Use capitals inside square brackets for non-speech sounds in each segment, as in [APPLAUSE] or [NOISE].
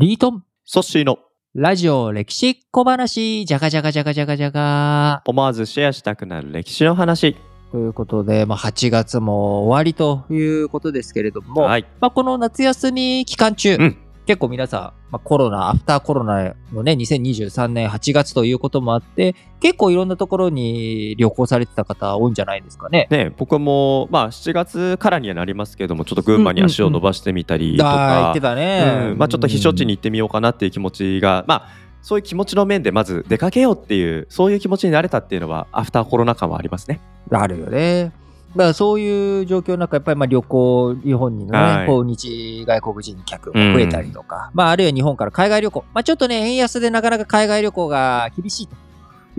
リートン、ソッシーのラジオ歴史小話、じゃがじゃがじゃがじゃがじゃが。思わずシェアしたくなる歴史の話。ということで、まあ、8月も終わりということですけれども、はい。まあ、この夏休み期間中、うん結構皆さん、まあ、コロナ、アフターコロナのね、2023年8月ということもあって、結構いろんなところに旅行されてた方多いんじゃないですかね。ね、僕もまあ7月からにはなりますけども、ちょっと群馬に足を伸ばしてみたりとかまあちょっと避暑地に行ってみようかなっていう気持ちが、まあそういう気持ちの面でまず出かけようっていう、そういう気持ちになれたっていうのは、アフターコロナ感はありますね。あるよね。だからそういう状況の中、やっぱりまあ旅行、日本にのね、はい。訪日外国人客が増えたりとか、まああるいは日本から海外旅行、まあちょっとね、円安でなかなか海外旅行が厳しいと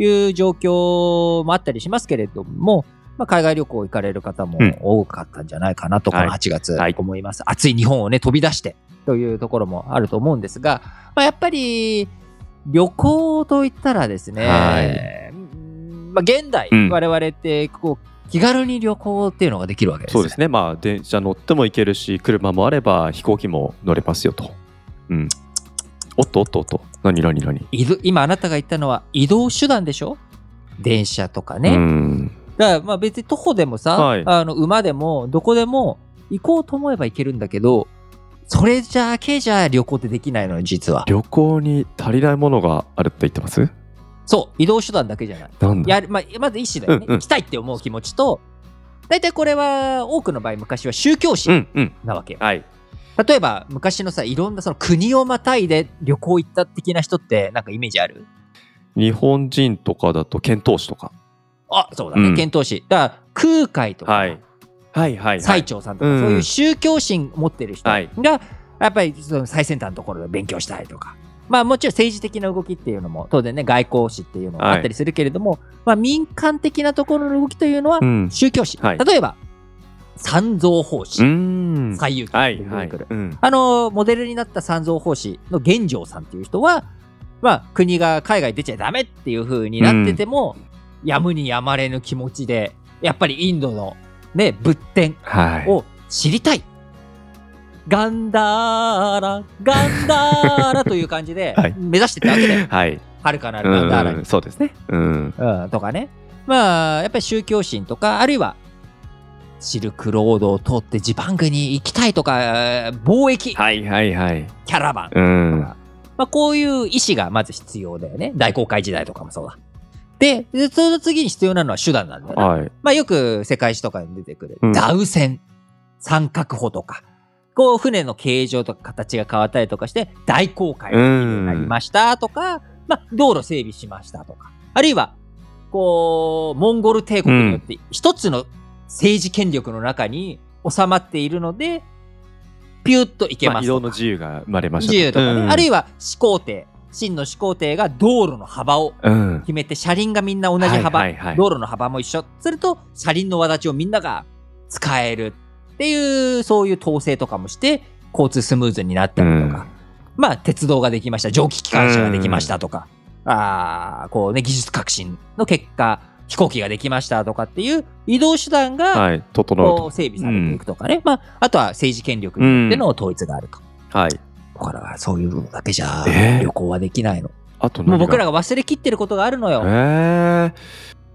いう状況もあったりしますけれども、まあ海外旅行行かれる方もうん多かったんじゃないかなと、こはい。の8月はい。思います。暑い日本をね、飛び出してというところもあると思うんですが、まあやっぱり旅行といったらですね、まあ現代、うん。我々ってこう気軽に旅行っていうのができるわけですそうですね。まあ電車乗っても行けるし、車もあれば飛行機も乗れますよと。うん。おっとおっとおっと。何何何？今あなたが言ったのは移動手段でしょ？電車とかね。うん。だからまあ別に徒歩でもさ、はいあの馬でもどこでも行こうと思えば行けるんだけど、それじゃけじゃ旅行ってできないのよ、実は。旅行に足りないものがあるって言ってます？そう、移動手段だけじゃない。やるまあ、まず意思だよね、うんうん行きたいって思う気持ちと、大体これは多くの場合昔は宗教う心んうん。なわけよ。はい。例えば昔のさ、いろんなその国をまたいで旅行行った的な人ってなんかイメージある？日本人とかだと遣唐使とか。あ、そうだね、うん遣唐使。だから空海とか、はい。はいはいはい。最澄さんとか、うんそういう宗教心持ってる人が、はいやっぱりその最先端のところで勉強したいとか。まあもちろん政治的な動きっていうのも当然ね外交史っていうのがあったりするけれども、まあ民間的なところの動きというのはうん。宗教史、はい例えば三蔵法師、うーん。西遊記はいって出てくる、はい。うん。あのモデルになった三蔵法師の玄奘さんっていう人はまあ国が海外出ちゃダメっていう風になってても、やむにやまれぬ気持ちでやっぱりインドのね仏典はい。を知りたい。ガンダーラ、ガンダーラという感じで [LAUGHS] はい目指してたわけだよ。[LAUGHS] はい。はるかなるガンダーラにうん。。そうですね。うん。うん、とかね。まあ、やっぱり宗教心とか、あるいは、シルクロードを通ってジパングに行きたいとか、えー貿易、はいはいはい。キャラバンとか、うん。まあ、こういう意思がまず必要だよね。大航海時代とかもそうだ。で、でその次に必要なのは手段なんだよね。はい。まあよく世界史とかに出てくる、うん座右船、三角帆とか、こう船の形状とか形が変わったりとかして、大航海になりましたとか、まあ道路整備しましたとか、あるいは、こう、モンゴル帝国によって一つの政治権力の中に収まっているので、ピュッといけまあ移ますとか。動の自由が生まれました。自由とかね。あるいいは始皇帝、真の始皇帝が道路の幅を。決めて、車輪がみんな同じ幅、道路の幅も一緒。すると、車輪の輪立ちをみんなが使えるっていう、そういう統制とかもして、交通スムーズになったりとか、まあ、鉄道ができました、蒸気機関車ができましたとか、あーこうね、技術革新の結果、飛行機ができましたとかっていう移動手段が、はい。整う整備されていくとかね、まあ、あとは政治権力によっての統一があると。と。はい。だから、そういうのだけじゃえー旅行はできないの。あともう僕らが忘れきってることがあるのよ。えー、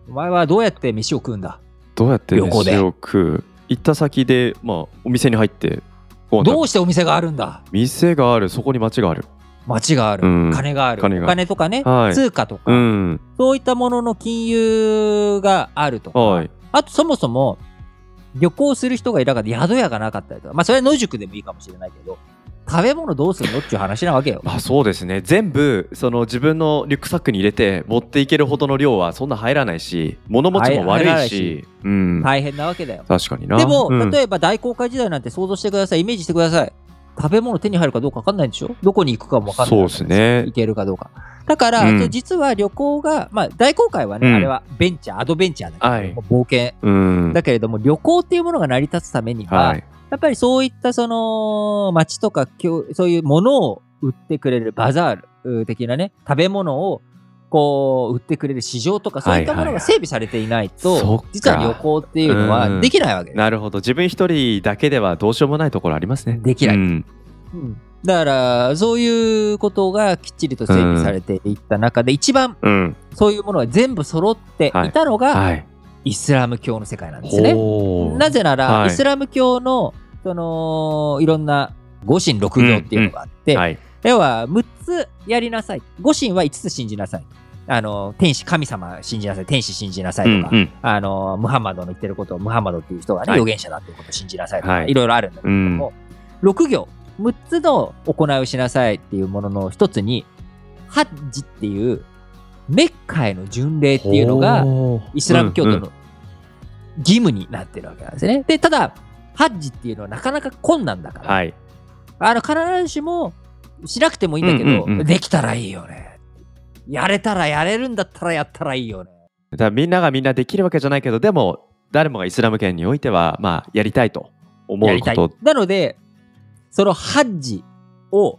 お前はどうやって飯を食うんだ？どうやって旅行で飯を食う？行った先で、まあ、お店に入って、ご飯食べどうしてお店があるんだ？店がある、そこに街がある。街がある、うん。金がある。金がお金とかね、はい。通貨とか、うん。そういったものの金融があるとか、はい。あとそもそも旅行する人がいなかった宿屋がなかったりとか。まあそれは野宿でもいいかもしれないけど食べ物どうするのっていう話なわけよ。まあそうですね。全部その自分のリュックサックに入れて持っていけるほどの量はそんな入らないし物持ちも悪いいし。し。うん、大変なわけだよ。確かにな。でも、うん。例えば大航海時代なんて想像してください。イメージしてください。食べ物手に入るかどうか分かんないでしょ？どこに行くかも分かんない。そうわけですね。行けるかどうか。だから、うん。実は旅行がまあ大航海はね、うん。あれはベンチャーアドベンチャーだけど、はい。冒険うん。だけれども旅行っていうものが成り立つためには、はいやっぱりそういったその街とかそういうものを売ってくれるバザールう的なね食べ物をこう売ってくれる市場とかそういったものが整備されていないと、そっか。実は旅行っていうのうん。はできないわけです。なるほど。自分一人だけではどうしようもないところありますね。できない。うん。うん。だから、そういうことがきっちりと整備されていった中で、一番うん。そういうものが全部揃っていたのが、はい。イスラム教の世界なんですね。なぜなら、はいイスラム教の、その、いろんな五神六行っていうのがあって、はい。要は6つやりなさい。五神は5つ信じなさい。あの、天使、神様信じなさい。天使信じなさいとか、うんうんあの、ムハンマドの言ってることを、ムハンマドっていう人がね、はい預言者だっていうことを信じなさいとか、はいいろいろあるんだけれども、6行、6つの行いをしなさいっていうものの一つに、ハッジっていう、メッカへの巡礼っていうのが、イスラム教徒うんうんの義務になってるわけなんですね。で、ただ、ハッジっていうのはなかなか困難だから、はい。あの、必ずしもしなくてもいいんだけど、うんうんうんできたらいいよね。やれたらやれるんだったらやったらいいよね。だからみんながみんなできるわけじゃないけど、でも、誰もがイスラム圏においては、まあ、やりたいと思うこと。。なので、そのハッジを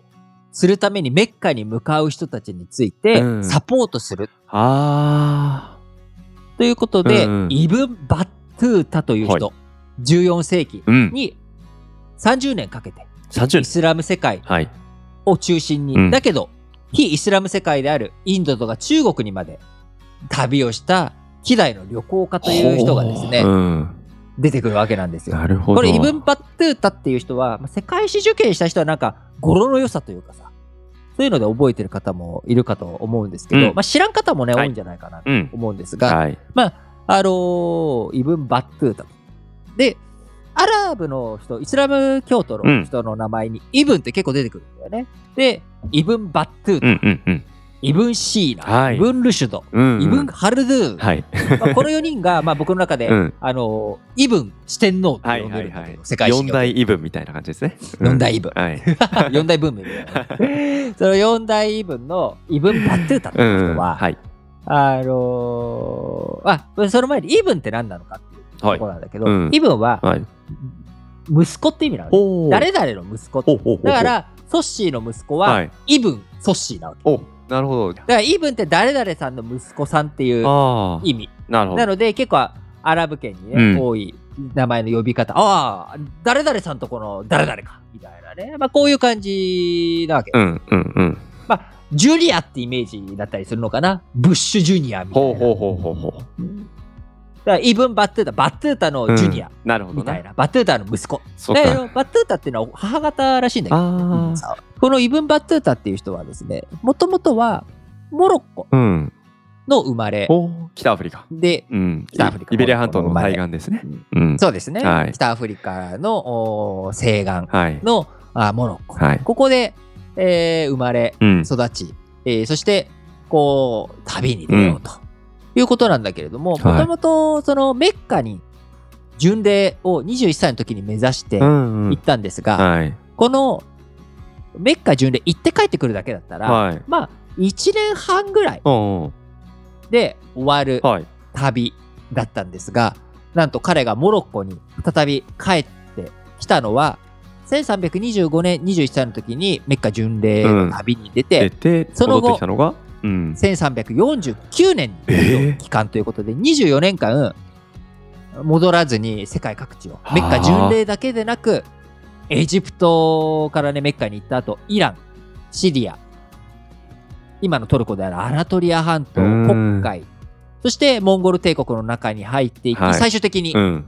するためにメッカに向かう人たちについてうんサポートするあということで、うんうんイブン・バットゥータという人、14世紀。に30年かけて30イ年。スラム世界はい。を中心に、うんだけど非イスラム世界であるインドとか中国にまで旅をした希代の旅行家という人がですね、ほううん。出てくるわけなんですよ。なるほど。これイブン・バットゥータっていう人は、まあ世界史受験した人はなんか語呂の良さというかさそういうので覚えてる方もいるかと思うんですけど、うんまあ、知らん方もね、はい多いんじゃないかなとうん。思うんですが、はい。あのーイブン・バットゥータと。で、アラブの人、イスラム教徒の人の名前に、イブンって結構出てくるんだよね。で、イブン・バットゥータ、うんうんうん。イブン・シーナ、はいイブン・ルシュド、うんうんイブン・ハルドゥー、はい。まあ、この4人が、まあ、僕の中で、うん。あのーイブン四天王ってはい呼んでるんだけど、はいはい。世界史四大イブンみたいな感じですね。四大イブンはい。[LAUGHS] 四大文明みたいな。その四大イブンのイブン・バットゥータっていう人は、はい。あのーあ、その前にイブンって何なのかっていうとはいこ。ろなんだけど、うんイブンははい。息子って意味なのね。誰々の息子だから、ソッシーの息子は、はいイブン・ソッシーなわけ。おなるほど。だから、イブンって誰々さんの息子さんっていう。意味。なるほど。なので、結構アラブ圏にね、うん多い名前の呼び方。ああ、誰々さんとこの誰々か、みたいなね。まあ、こういう感じなわけ。うんうんうん。まあ、ジュニアってイメージだったりするのかな？ブッシュジュニアみたいな。ほうほうほうほうほう。だからイブン・バットゥータ、バットゥータのジュニアうんなるほどね。みたいな。バットゥータの息子。そうだけどか。バットゥータっていうのは母方らしいんだけど、このイブン・バットゥータっていう人はですね、もともとはモロッコうん。の生まれお北アフリカ。で、うん。北アフリカイベリア半島の対岸ですね。うん。そうですね、はい北アフリカのお西岸はい。のあモロッコ、はいここで、えー生まれ、うん。育ち、えーそして、こう、旅に出ようということなんだけれども、もはいともと、そのメッカに巡礼を21歳の時に目指して。行ったんですが、はい。このメッカ巡礼行って帰ってくるだけだったら、はい。まあ、1年半ぐらい。で終わるはい。旅だったんですが、なんと彼がモロッコに再び帰ってきたのは、1325年21歳の時にメッカ巡礼の旅に出て、出て、その後のが、うん。1349年の期間ということで、24年間戻らずに世界各地を、メッカ巡礼だけでなく、エジプトからね、メッカに行った後、イラン、シリア、今のトルコであるアナトリア半島、うん。黒海、そしてモンゴル帝国の中に入っていき、はい。最終的にうん。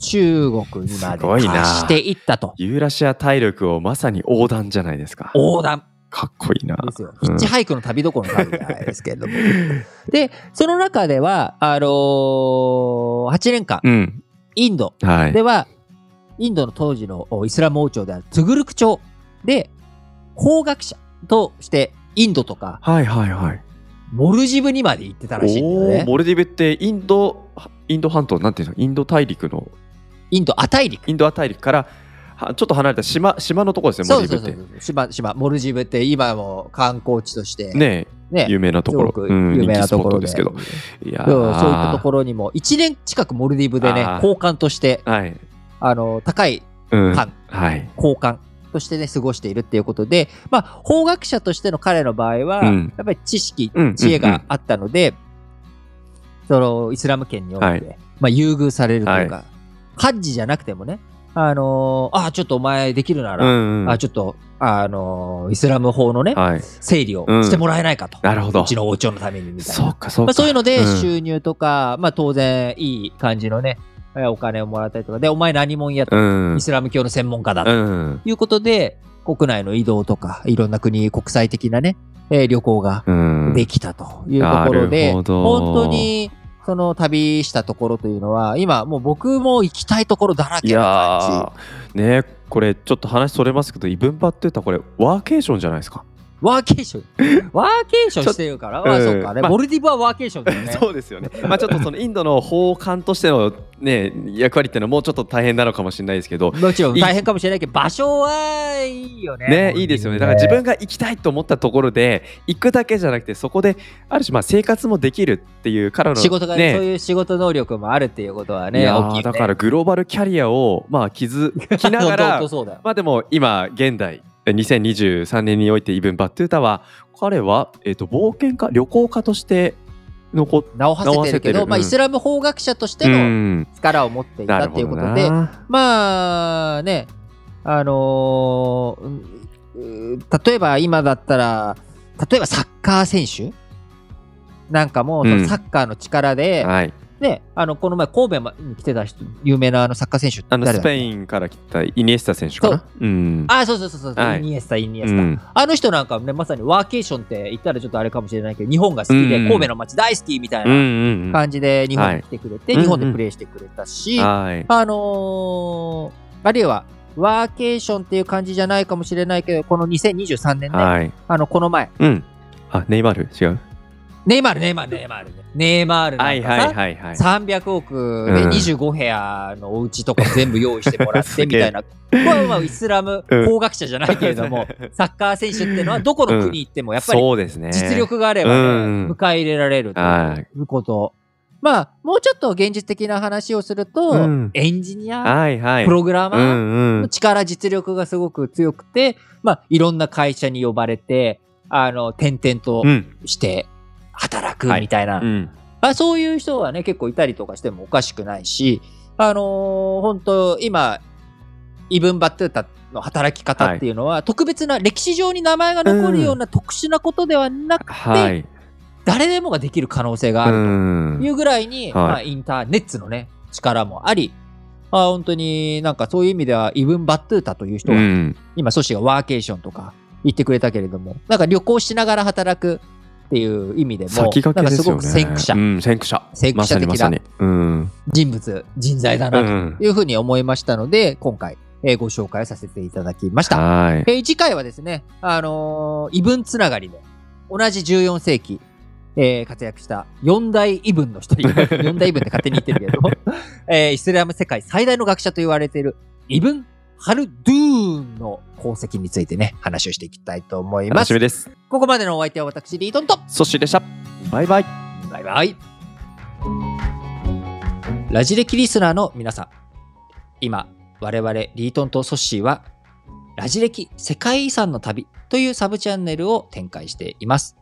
中国にまでしていったと。ユーラシア大陸をまさに横断じゃないですか。横断かっこいいな。ですよ。うんヒッチハイクの旅どころの旅じゃないですけれども。[LAUGHS] で、その中では、あのー8年間、うん。インドはい。では、インドの当時のおイスラム王朝であるトゥグルク朝で、法学者としてインドとかはいはいはい。モルジブにまで行ってたらしいんだよね。モルディブってインド、インド半島、なんていうの？インド大陸の、インド、ア大陸。インドア大陸から、はちょっと離れた島、島のところですね、モルディブって。島、島、モルジブって今も観光地として、ねね有名なところ有名なところで。ですけどいやそういったところにも、1年近くモルディブでね交換として、はい。あの、高いうん。官はい。交換としてね、過ごしているっていうことで、まあ、法学者としての彼の場合は、うんやっぱり知識うん、知恵があったので、その、イスラム圏において、はいまあ、優遇されるというか、ハッジじゃなくてもね、あのーあ、ちょっとお前できるなうら、んうん。あ、ちょっと、あのーイスラム法のね、はい。整理をしてもらえないかと。なるほど。うちの王朝のためにみたいな。そうかそうか、まあ、そういうのでうん。収入とか、まあ当然いい感じのね、えお金をもらったりとか、で、お前何者やと、うん。イスラム教の専門家だと。うん。いうことで、国内の移動とか、いろんな国、国際的なね、えー旅行がうん。できたというところで、本当に、その旅したところというのは、今もう僕も行きたいところだらいけな感やーねこれちょっと話それますけどイブンバって言ったらこれワーケーションじゃないですか。ワーケーション。[LAUGHS] ワーケーションしてるから、まあうんそうかね。まあモルディブはワーケーションだよね。[LAUGHS] そうですよね。まあちょっとそのインドの法官としてのね役割っていうのはもうちょっと大変なのかもしれないですけど、もちろん大変かもしれないけど、場所はいいよね。ねいいですよね。だから自分が行きたいと思ったところで行くだけじゃなくてそこである種まあ生活もできるっていう彼の仕事がね、ねそういう仕事能力もあるっていうことはいね、や大きいよね。ーだからグローバルキャリアをまあ築きなが [LAUGHS] 本ら。まあでも今現代2023年においてイブン・バットゥータは彼は、えー、と冒険家旅行家として残っ名を馳せてるけど、まあ、イスラム法学者としてうのん。力を持っていたっていうことで、なまあね、あのーうん例えば今だったら、例えばサッカー選手なんかも、サッカーの力で、はいね、あの、この前神戸に来てた人、有名なあのサッカー選手あのスペインから来たイニエスタ選手かな？う。ん。あ、そうそうそうそう、はい。イニエスタ、イニエスタ。うん。あの人なんかね、まさにワーケーションって言ったらちょっとあれかもしれないけど、日本が好きで、うん神戸の街大好きみたいな感じで日本に来てくれて、はい日本でプレーしてくれたし、はい。あのーあるいは、ワーケーションっていう感じじゃないかもしれないけど、この2023年ね、はい。あの、この前、うん。あネイマール？違う？ネイマール、ネイマール、ネイマール、ネイマールなんかさ、はいはいはいはい。300億でうん。25部屋のお家とかも全部用意してもらってみたいな、[LAUGHS] これはまあイスラムうん。法学者じゃないけれども、[LAUGHS] サッカー選手っていうのはどこの国行ってもやっぱりそうですね。実力があればね、うん。迎え入れられるとはい。いうこと。まあ、もうちょっと現実的な話をすると、うん。エンジニア、はいはい。プログラマうーんうん。の力、実力がすごく強くて、まあ、いろんな会社に呼ばれて、あの、転々とうん。して働くみたいな、うん。あそういう人はね、結構いたりとかしてもおかしくないし、あのー本当今、イブン・バットゥータの働き方っていうのは、特別な歴史上に名前が残るような特殊なことではなく、はい。誰でもができる可能性があるうんというぐらいに、はい。まあ、インターネットのね、力もあり、あ本当になんかそういう意味では、イブン・バットゥータという人が、うん。今、ソシがワーケーションとか言ってくれたけれども、なんか旅行しながら働くっていう意味でも、先駆けですよね。なんかすごく先駆者、うん先駆者。先駆者的な人物、人材だうなん。というふうに思いましたので、今回、えーご紹介させていただきました。はい。えー次回はですね、あのー異文つながりで、同じ14世紀、えー活躍した四大異文の一人、[LAUGHS] 四大異文って勝手に言ってるけど、えーイスラム世界最大の学者と言われているイブン・ハルドゥーンの功績についてね、話をしていきたいと思います楽しみ。ですここまでのお相手は私、リートンと、ソッシーでしたバイバイバイバイ。ラジレキリスナーの皆さん、今、我々リートンとソッシーは、ラジレキ世界遺産の旅というサブチャンネルを展開しています。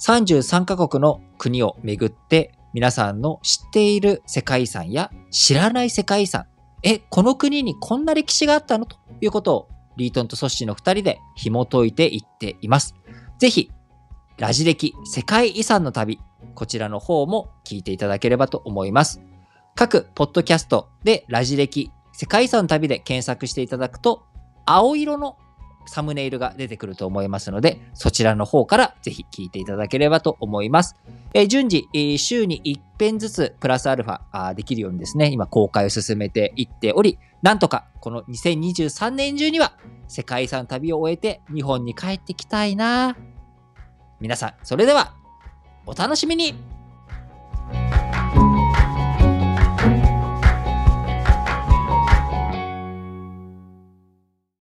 33カ国の国を巡って、皆さんの知っている世界遺産や知らない世界遺産、え、この国にこんな歴史があったの？ということを、リートンとソッシーの2人で紐解いていっています。ぜひ、ラジ歴世界遺産の旅、こちらの方も聞いていただければと思います。各ポッドキャストでラジ歴世界遺産の旅で検索していただくと、青色のサムネイルが出てくると思いますので、そちらの方からぜひ聞いていただければと思います。え順次、週に1編ずつプラスアルファできるようにですね、今公開を進めていっており、なんとかこの2023年中には世界遺産旅を終えて日本に帰ってきたいな。皆さん、それではお楽しみに。